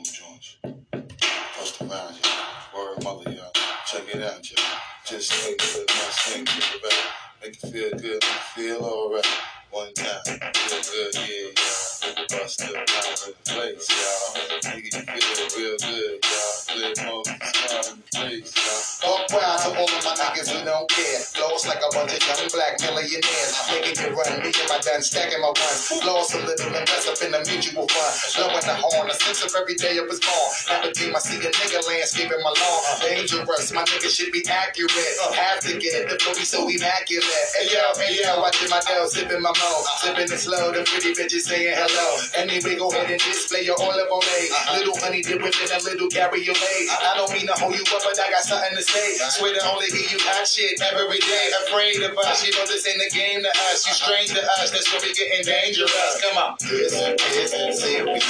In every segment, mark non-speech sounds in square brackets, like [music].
boom joints. Word mother, y'all. Check it out, y'all. Just to the left, swing the back. Make it feel good, make it feel alright. One time, feel good, yeah, y'all. Make the bust still down in the place, y'all. Make it feel real good, y'all. In. Fuck round to all of my niggas who don't care. Lost like a bunch of young black millionaires. Making it run, me and my done stacking my ones. Lost a little invest up in the mutual fund. Blowing the horn, a sense of every day I was born. Every time I see a nigga landscaping my lawn. Dangerous, my nigga should be accurate. Have to get it, the booty so immaculate. Hey yo, hey yo, watching my girl sipping my mo. Sipping it slow, the pretty bitches saying hello. Anyway, go ahead and display your olive on me. Little honey dip within a little cabriolet. I don't mean to hold you up, but I got something to say. Swear to only hear you hot shit every day. Afraid of us, you know this ain't a game to us. You strange to us, that's where we getting dangerous. Come on. This is serious.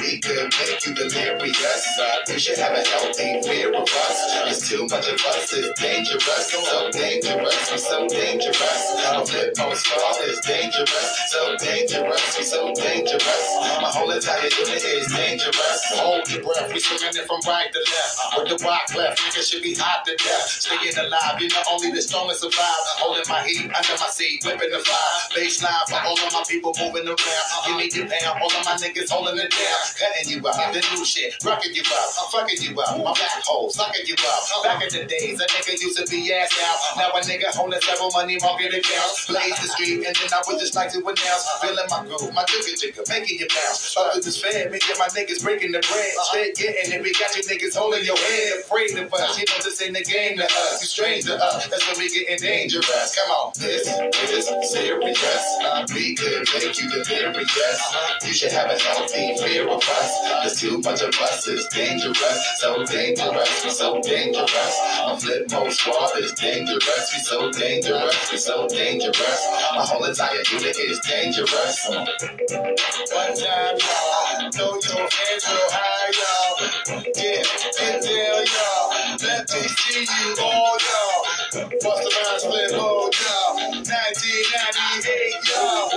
We could make you delirious. You should have a healthy fear of us. It's too much of us. It's dangerous. So dangerous. We're so dangerous. Our Flipmode Squad is dangerous. So dangerous. We're so dangerous. My whole entire unit is dangerous. Hold your breath, we swinging it from right to left. With the rock left, niggas should be hot to death. Staying alive, you're know only the strongest survive. Holding my heat under my seat, whipping the fire. Baseline for all of my people moving around. Uh-huh. Give me your pound, all of my niggas holding it down. Cutting you out, the new shit, rocking you out, fucking you out. My back hole, sucking you out. Uh-huh. Back in the days, a nigga used to be ass out. Uh-huh. Now a nigga holding several money market accounts. Blaze the street, and then I would just like to announce. Feeling my groove, my jigger jigger, making you bounce. Others is fed, me and my niggas breaking the bread. Stay getting it, we got you niggas holding your head. Afraid of us, you know this ain't the game to us. You strange to us, that's when we getting dangerous. Come on. This is serious. Uh, we could make you delirious. Uh, you should have a healthy fear of us. There's too much of us. It's dangerous. So dangerous. We're so dangerous. A Flipmode Squad is dangerous. We're so dangerous. We're so dangerous. My whole entire unit is dangerous. One time, y'all. Throw your hands real high. Yeah, get down, y'all. Let me see you all, y'all. Bust around, Flipmode, y'all. 1998, y'all.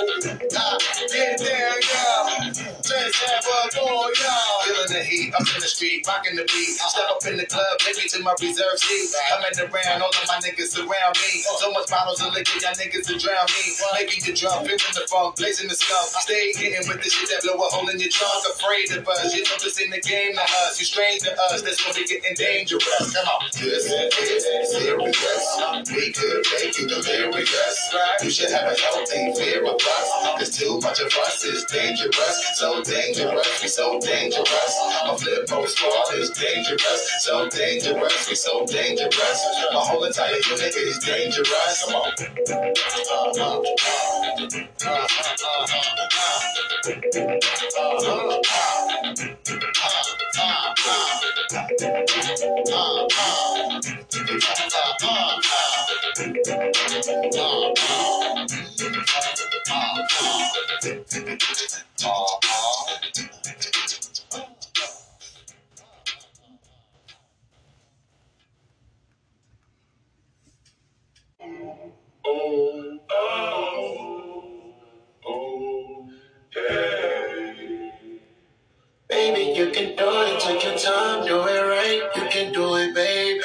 Ah, get down, y'all. Just have a ball, y'all. The heat, I'm in the street, rocking the beat. I Step up in the club, me to my reserve seat. Coming around, all of my niggas surround me. So much bottles of liquor, y'all niggas to drown me. Making you drunk, feeling the funk, blazing the skunk. Stay hitting with the shit that blow a hole in your trunk. Afraid of us, you know this ain't the game to us. You strange to us, that's when we getting dangerous. Come on. This is serious. We could make you delirious. You should have a healthy fear of us. Cause too much of us is dangerous. So dangerous. We so dangerous. A Flipmode Squad is dangerous. So dangerous. We so dangerous. My whole entire unit is dangerous. Come on. Oh, you can do it. Take your time, do it right. You can do it, baby.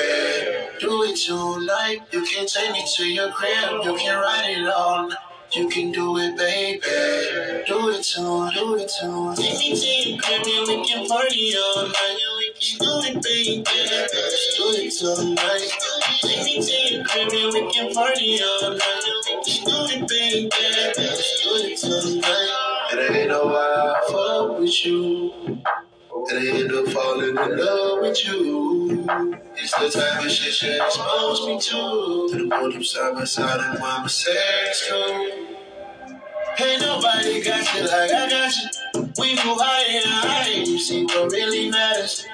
Do it tonight. You can take me to your crib. You can ride it all. You can do it, baby. Do it too, do it too. Take me to your crib and we can party all night. We can do it, baby. Do it tonight. Take me to your crib and we can party all night. We can do it, baby. Do it tonight. And I ain't know why I fuck with you. And I end up falling in love with you. It's the type of shit you expose me to. To the point I'm side by side and mama says too. Ain't nobody got you like I got you. We move higher and higher, you see what really matters.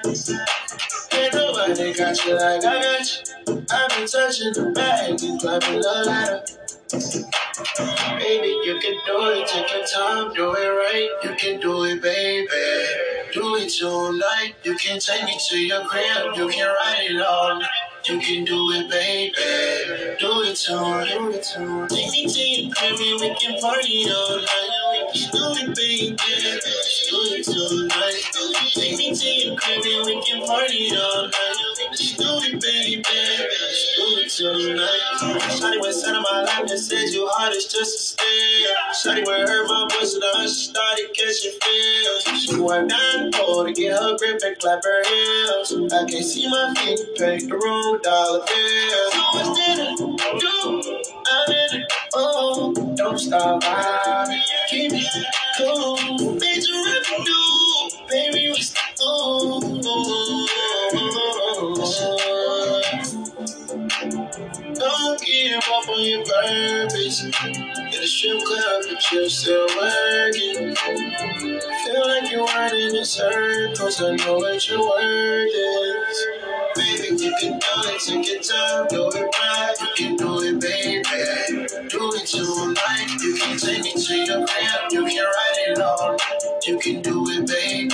Ain't nobody got you like I got you. I've been touching the bag and climbing the ladder. Baby, you can do it, take your time, do it right. You can do it, baby. It tonight. You can take me to your crib, you can ride it all. You can do it, baby. Do it tonight, do it tonight. Take me to your crib and we can party all night. We Let's do it, baby. Do it tonight. Take me to your crib and we can party all night. Let's do it, baby. Let's do it tonight. Shawty went sat on my lap and said you hard is just a stare. Shawty went heard my voice and I started catching feels. She went down the pole to get her grip and clap her heels. I can't see my feet, paint the room dollar bills. What's dinner? Do I'm in it. Oh, don't stop vibing. Keep it cool. Major revenue. Baby, what's ooh, oh, oh. On your purpose. In the strip club, but you're still working. Feel like you're running in circles. I know what your worth is. Baby, you can do it, take your time, do it right. You can do it, baby. Do it tonight. You can take me to your crib, you can write it all. You can do it, baby.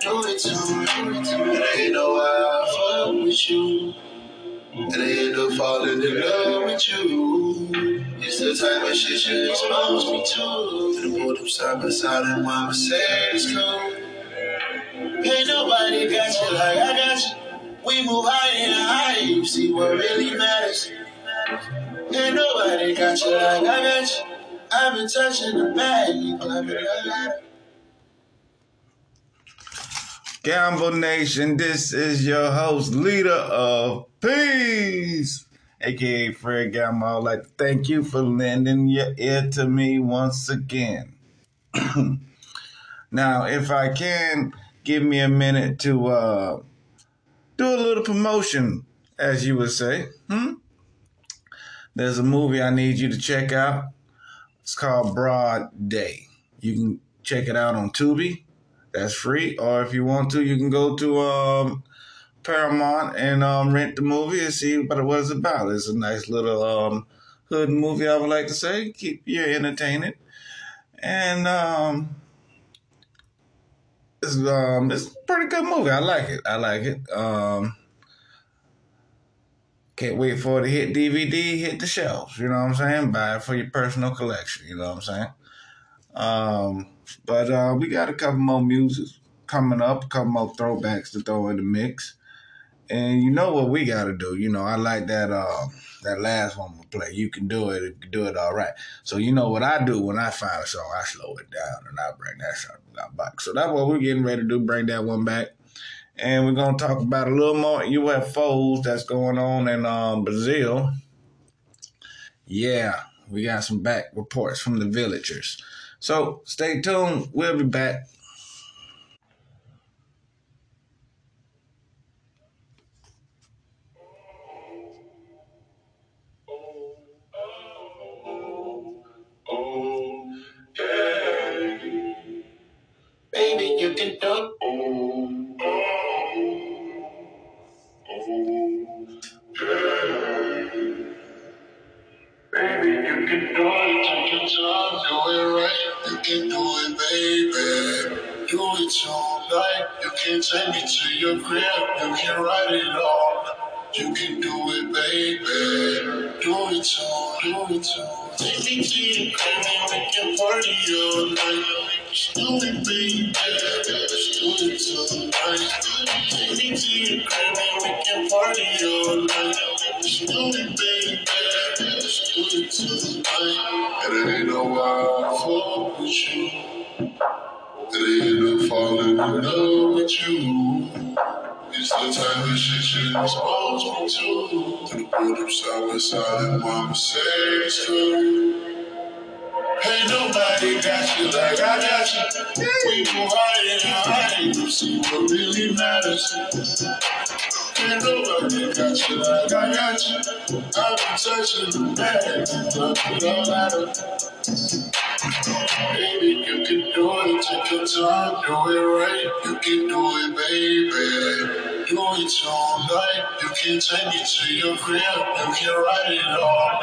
Do it tonight. And I know I fuck with you. And I end up falling in love with you. It's the type of shit you expose me to. And I put them side by side in my Mercedes cool. Ain't nobody got you like I got you. We move higher and higher, you see what really matters. Ain't nobody got you like I got you. I've been touching the bag, you climbing the ladder. Gamble Nation, this is your host, leader of peace, aka Fred Gamble. I'd like to thank you for lending your ear to me once again. [clears throat] now, if I can, give me a minute to uh, do a little promotion, as you would say. Hmm? There's a movie I need you to check out. It's called Broad Day. You can check it out on Tubi. That's free. Or if you want to, you can go to um, Paramount and um, rent the movie and see what it was about. It's a nice little um, hood movie, I would like to say. Keep you entertained. And um, it's, um, it's a pretty good movie. I like it. I like it. Um, can't wait for it to hit DVD, hit the shelves. You know what I'm saying? Buy it for your personal collection. You know what I'm saying? Um, but uh, we got a couple more music coming up, a couple more throwbacks to throw in the mix. And you know what we got to do? You know, I like that uh, that last one we play. You can do it. You can do it all right. So you know what I do when I find a song, I slow it down and I bring that song back. So that's what we're getting ready to do. Bring that one back. And we're gonna talk about a little more UFOs that's going on in um, Brazil. Yeah, we got some back reports from the villagers. So stay tuned. We'll be back. Can take me to your crib. You can write it all. You can do it, baby. Do it tonight. Do it tonight. Take me to your crib and we can party all night. Let's do it, baby. Let's do it tonight. Take me to your crib and we can party all night. Let's do it, baby. Let's do it tonight. And it ain't no I fuck with you. Ain't no falling in love with you. It's the type of shit you expose me to. To the put them side by side in my Mercedes cool. Ain't nobody got you like I got you. We go high and high, you see what really matters. Ain't nobody got you like I got you. I've been touching the bag, but it don't matter. Baby, you can do it, take your time, do it right. You can do it, baby. Do it tonight. You can take me to your crib, you can write it all.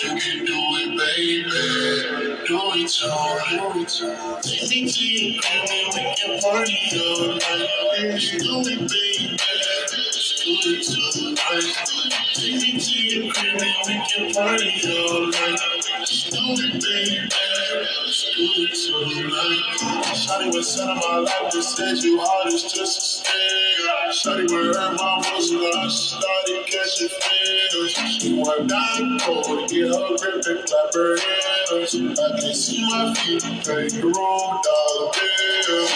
You can do it, baby. Do it tonight, do it tonight. Take me to your crib and we can party all night. Let's do it, baby. Let's do it tonight. Take me to your crib and we can party all night. Let's do it, baby. Shawty was son of my life, said you hard is just a stare. Shawty would hurt my voice when I started catching feels. She went down cold get her grip and clap her hands. I can see my feet, pay the wrong dollar bill.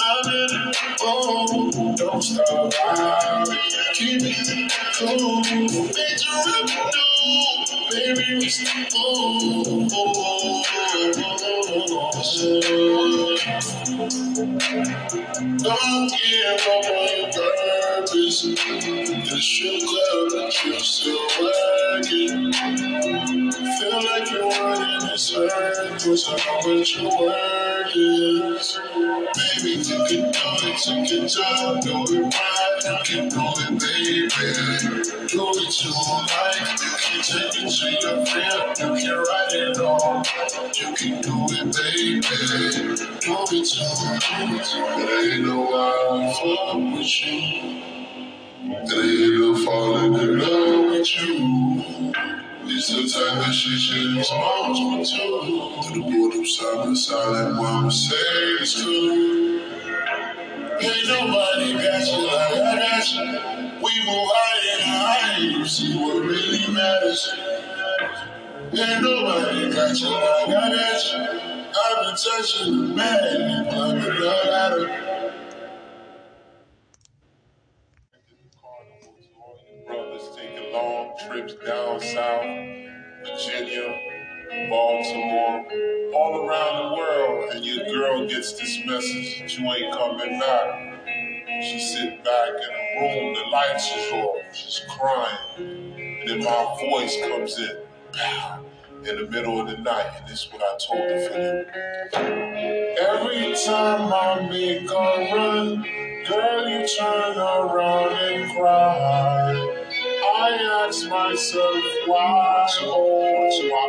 I'm in oh, don't stop. Keep it cool. Major revenue, baby, we still Don't give up on your purpose. The strip club, but you're still working. Feel like you're running in circles. Know what your word is. Baby, you can do it, take your time, do it right. You can do it, baby. Do it to life. You take it to your crib. You can write it all. You can do it, baby. Do it to life. It ain't no I with you. Ain't no in love with you. It's the type of shit you just want to do. To the boredom side, like mama said it's cool. Ain't nobody got you like I got you. We move higher and higher, you see what really matters. Ain't nobody got you like I got you. I've been touching the man, climbing the ladder. Brothers taking long trips down south, Virginia, Baltimore, all around the world, and your girl gets this message that you ain't coming back. She sit back in a room, the lights is off, she's crying, and then my voice comes in, pow, in the middle of the night, and this is what I told her for you. Every time I make a run, girl, you turn around and cry. I ask myself why, oh, why?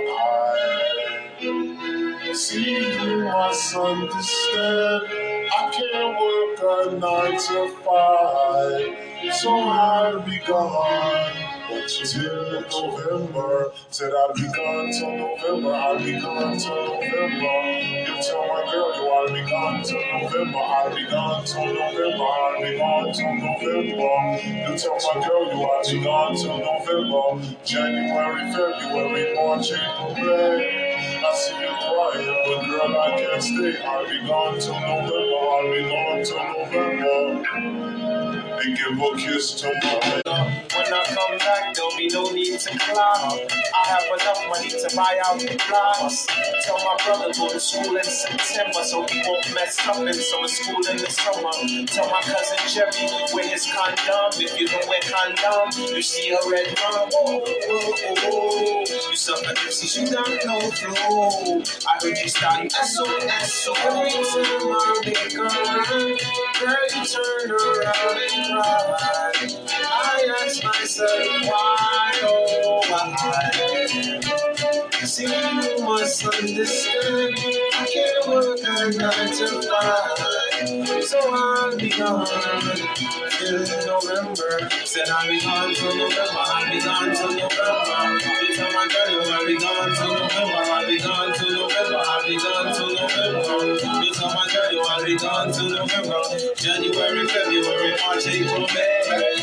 See, you must understand. I can't work a nine to five, so I'll be gone. Till November, said I'll be gone till November. I'll be gone till November. You tell my girl you I'll be gone till November. I'll be gone till November. I'll be gone till November. You tell my girl you I'll be gone till November. January, February, March, April, May. I see you crying, girl, I can't stay. I'll be gone till November. I'll be gone till November. And give a kiss to my When I come back, there'll be no need to clown. I have enough money to buy out the flowers. Tell my brother go to school in September so he won't mess up in summer school in the summer. Tell my cousin Jerry wear his condom. If you don't wear condom, you see a red rum. Oh, oh, oh. You suffer gypsies, you got no clue. I heard you start you SOS, so every I a girl, you turn around cry. I ask myself why, oh why? See, you must understand. I can't work a nine to five, so I'll be gone till November. Said I'll be gone till November. I'll be gone till November. You tell my girl I'll be gone till November. I'll be gone till November. I'll be gone till November. You tell my girl I'll be gone till November. January, February, March, April, May.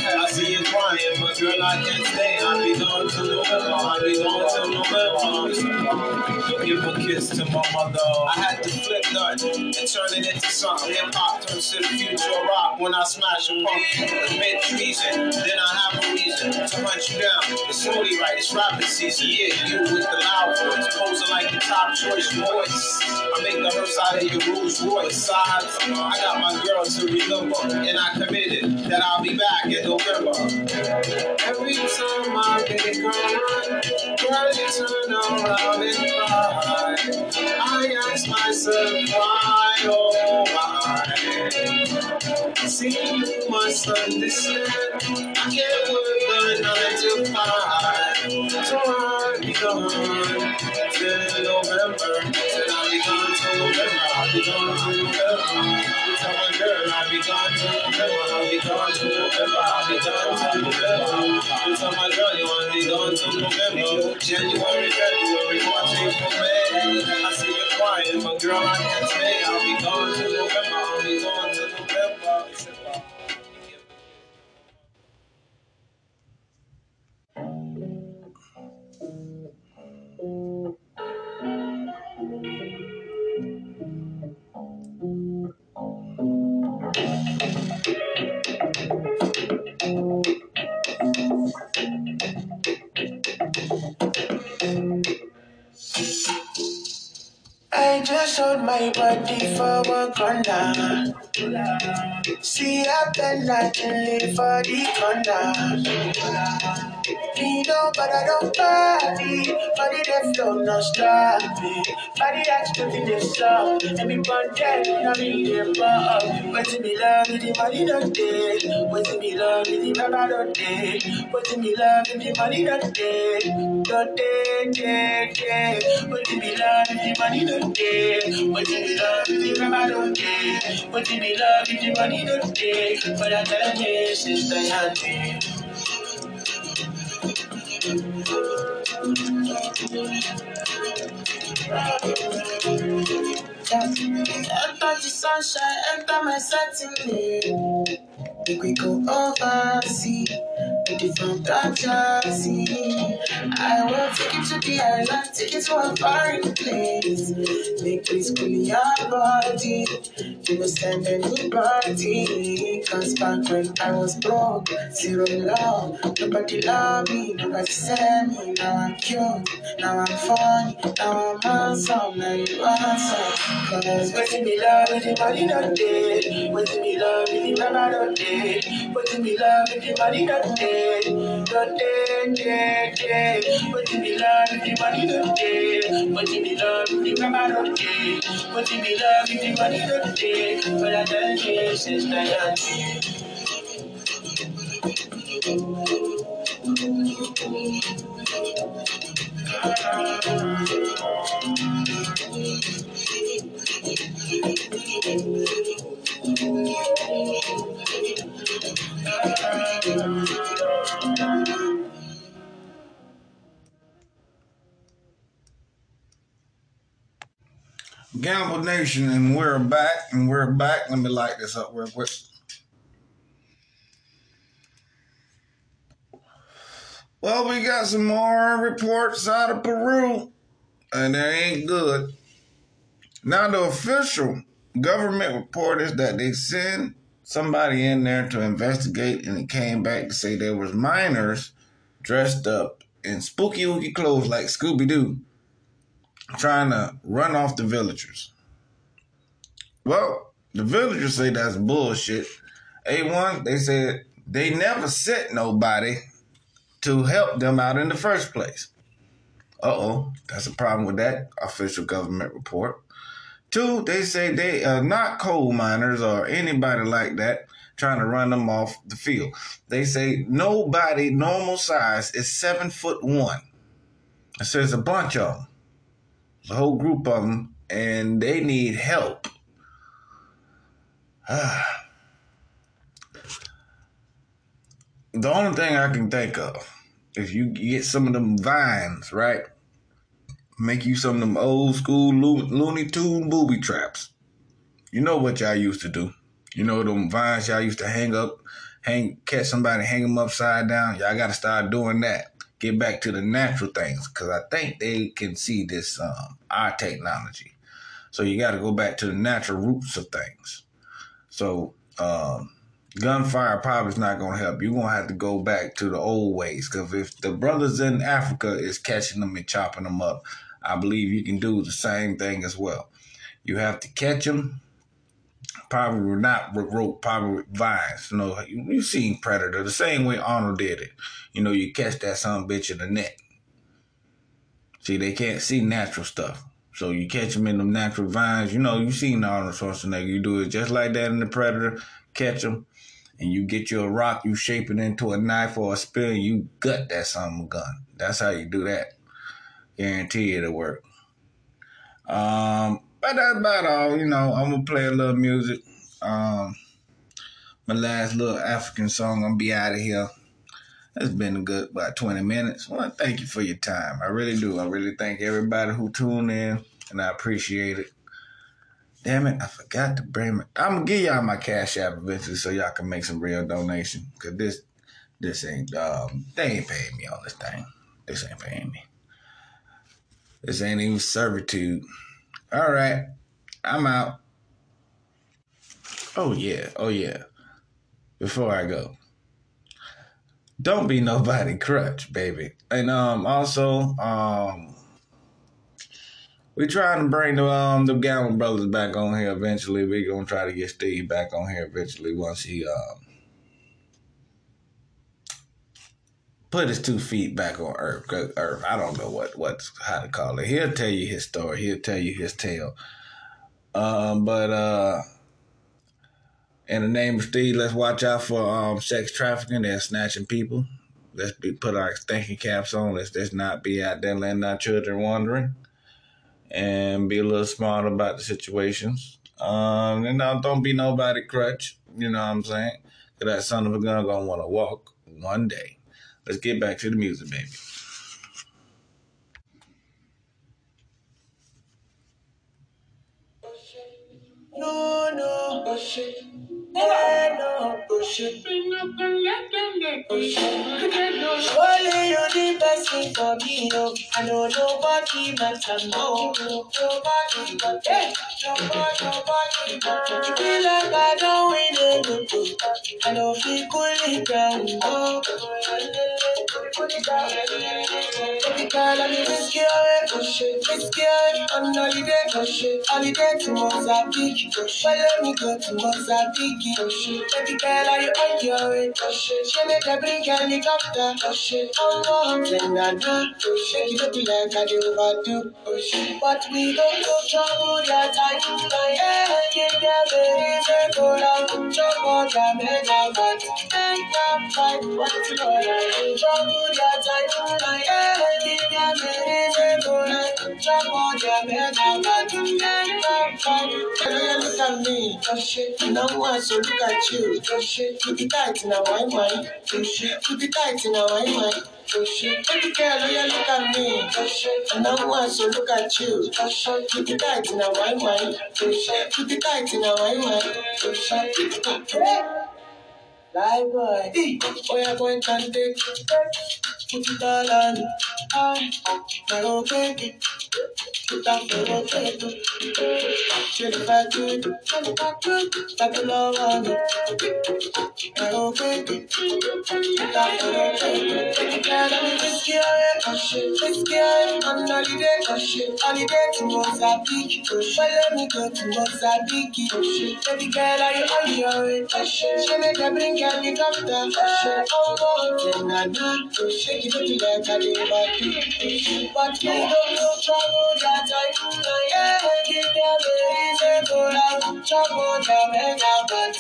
I see you crying, but girl I can't stay. I'll be gone till November. I'll be gone till November. Give a kiss to my mother. I had to flip that and turn it into something. Hip hop turns to the future rock when I smash a punk. Commit treason, then I have a reason to hunt you down. It's only right, it's rapping season. Yeah, you with the loud voice, posing like the top choice voice. I make the hearse out of your Rolls Royce sides. I got my girl to remember, and I committed that I'll be back in November. I can't work the nine to five, so I'll be till November. Till I'll be gone till November. I'll be gone to November. You tell my girl I'll be gone to November. I'll be gone to November. You tell my girl you wanna be gone to November. January, February, March, April, May. I see you crying, but girl I can't stay. I'll be gone to November. I'll be gone my body for one corner. See, I've been live for the corner. Me know, but I don't party. Money that flow no stop me. Body that's looking this me born dead, I mean them ball. Waiting me love with the money not dead. Waiting me love with the rubber not dead. Waiting me love with the money not dead. Not dead, dead, dead. Waiting me love with the money not dead. Waiting me love with the rubber not dead. Waiting me love with the money don't dead. But I tell you, sister, you're. Enter the sunshine, enter my setting. Make we go overseas, with the fantasy. I will take you to the island, take you to a foreign place. Make we school your body, you will send anybody. Cause back when I was broke, zero love, nobody loved me, nobody sent me. Now I'm cute, now I'm funny, now I'm handsome, now you handsome. Cause waiting me love with the money not dead, waiting me love with the rubber not dead, waiting me love with the money not dead, not dead, dead, dead. Waiting me love with the money dead, waiting me love not dead, waiting me love not dead. But I tell you, sister, you're dead. Gamble Nation, and we're back, and we're back. Let me light this up real quick. Well, we got some more reports out of Peru, and they ain't good. Now, the official government report is that they sent somebody in there to investigate, and it came back to say there was minors dressed up in spooky ooky clothes like Scooby Doo trying to run off the villagers. Well, the villagers say that's bullshit. A1, they said they never sent nobody to help them out in the first place. Uh oh, that's a problem with that official government report. Two, they say they are not coal miners or anybody like that trying to run them off the field. They say nobody normal size is seven foot one. So there's a bunch of them a whole group of them, and they need help. [sighs] the only thing I can think of is you get some of them vines, right? Make you some of them old school Lo- Looney Tune booby traps. You know what y'all used to do. You know them vines y'all used to hang up, hang catch somebody, hang them upside down. Y'all got to start doing that. Get back to the natural things because I think they can see this um, our technology. So you got to go back to the natural roots of things. So um, gunfire probably is not going to help. You're going to have to go back to the old ways because if the brothers in Africa is catching them and chopping them up, I believe you can do the same thing as well. You have to catch them, probably not with rope, probably vines. You know, you, you've seen Predator the same way Arnold did it. You know, you catch that son bitch in the net. See, they can't see natural stuff. So you catch them in them natural vines. You know, you seen Arnold Schwarzenegger. You do it just like that in the Predator. Catch them, and you get you a rock. You shape it into a knife or a spear, you gut that a gun. That's how you do that. Guarantee it'll work. Um, but that's about all. You know, I'm gonna play a little music. Um, my last little African song. I'm gonna be out of here. It's been a good about 20 minutes. Well, thank you for your time. I really do. I really thank everybody who tuned in, and I appreciate it. Damn it, I forgot to bring my. I'm gonna give y'all my cash app eventually, so y'all can make some real donation. Cause this, this ain't. Um, they ain't paying me on this thing. This ain't paying me. This ain't even servitude. All right, I'm out. Oh yeah, oh yeah. Before I go, don't be nobody crutch, baby. And um, also um, we trying to bring the um the Gamma brothers back on here eventually. We gonna try to get Steve back on here eventually once he um put his two feet back on Earth. Earth. I don't know what what's how to call it. He'll tell you his story. He'll tell you his tale. Um, but uh, in the name of Steve, let's watch out for um sex trafficking. They're snatching people. Let's be put our thinking caps on. Let's just not be out there letting our children wandering, and be a little smart about the situations. Um, and now don't be nobody crutch. You know what I'm saying? That son of a gun gonna want to walk one day. Let's get back to the music, baby. No, no, thing for me, no. No. It no. Put it down. Baby girl, I'm risky, risky. I'm to Mozambique. Follow me, go to Mozambique. Baby girl, are you on your way? She make a bring helicopter. Oh no, then I know. You look like I do overdo. But we don't go trouble that time. Yeah, give them a reason for that. Trouble that. Make a fight. You know? Trouble that time. Yeah, give them a reason for that. A a look at me. Oh shit. Now I so look at you. Oh shit. You be tight now, why, why? Oh shit. You be tight why, why? Oh. Baby girl, oh yeah, look at me. Shit. Now I so look at you. You be tight why, why? Oh shit. You be tight now, why, why? Oh shit. Boy, oh yeah, boy, can take To Mozambique. Me, go to Mozambique. Baby girl, you. She make bring shit, you look like I do about you. Oh. But we don't know trouble that I do. Yeah, give me a reason for that. Trouble that a bad.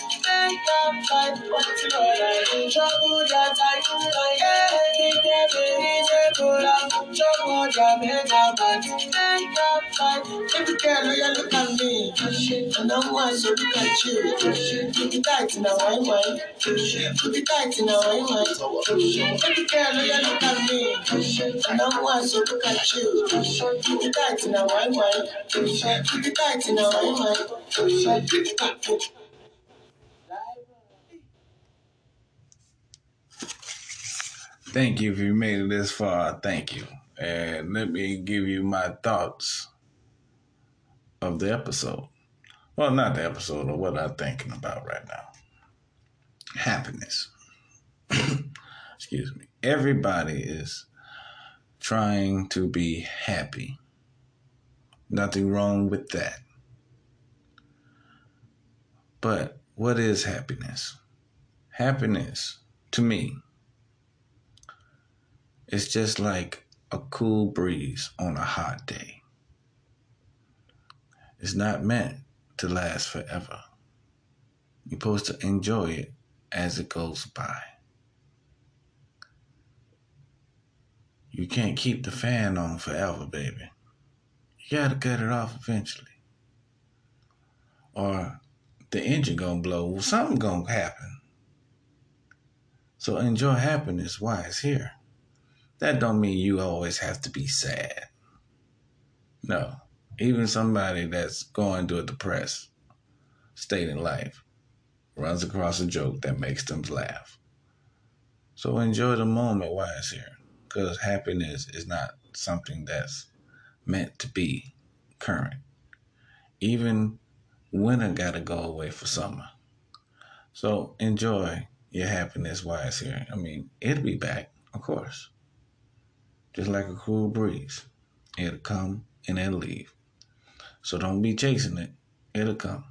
Make a fight. What you know like trouble that I do. Yeah, me a reason for that. Trouble that make a bad. Make a fight. Baby girl, oh yeah, look at me. And I'm one, so look at you. You be tight why? Oh shit. You be tight why? Oh shit. Baby girl, oh yeah, look at me. And I'm one, so look at you. You be tight now, why, why? Oh shit. You be tight now, why, why? Oh Thank you if you made it this far. Thank you. And let me give you my thoughts of the episode. Well, not the episode, of what I'm thinking about right now. Happiness. [coughs] Excuse me. Everybody is trying to be happy. Nothing wrong with that. But what is happiness? Happiness, to me, is just like a cool breeze on a hot day. It's not meant to last forever. You're supposed to enjoy it as it goes by. You can't keep the fan on forever, baby. You gotta cut it off eventually. or the engine gonna blow. Something gonna happen. So enjoy happiness while it's here. That don't mean you always have to be sad. No. Even somebody that's going through a depressed state in life runs across a joke that makes them laugh. So enjoy the moment while it's here. Because happiness is not something that's meant to be current. Even winter gotta go away for summer. So enjoy your happiness while it's here. I mean, it'll be back, of course. Just like a cool breeze. It'll come and it'll leave. So don't be chasing it. It'll come.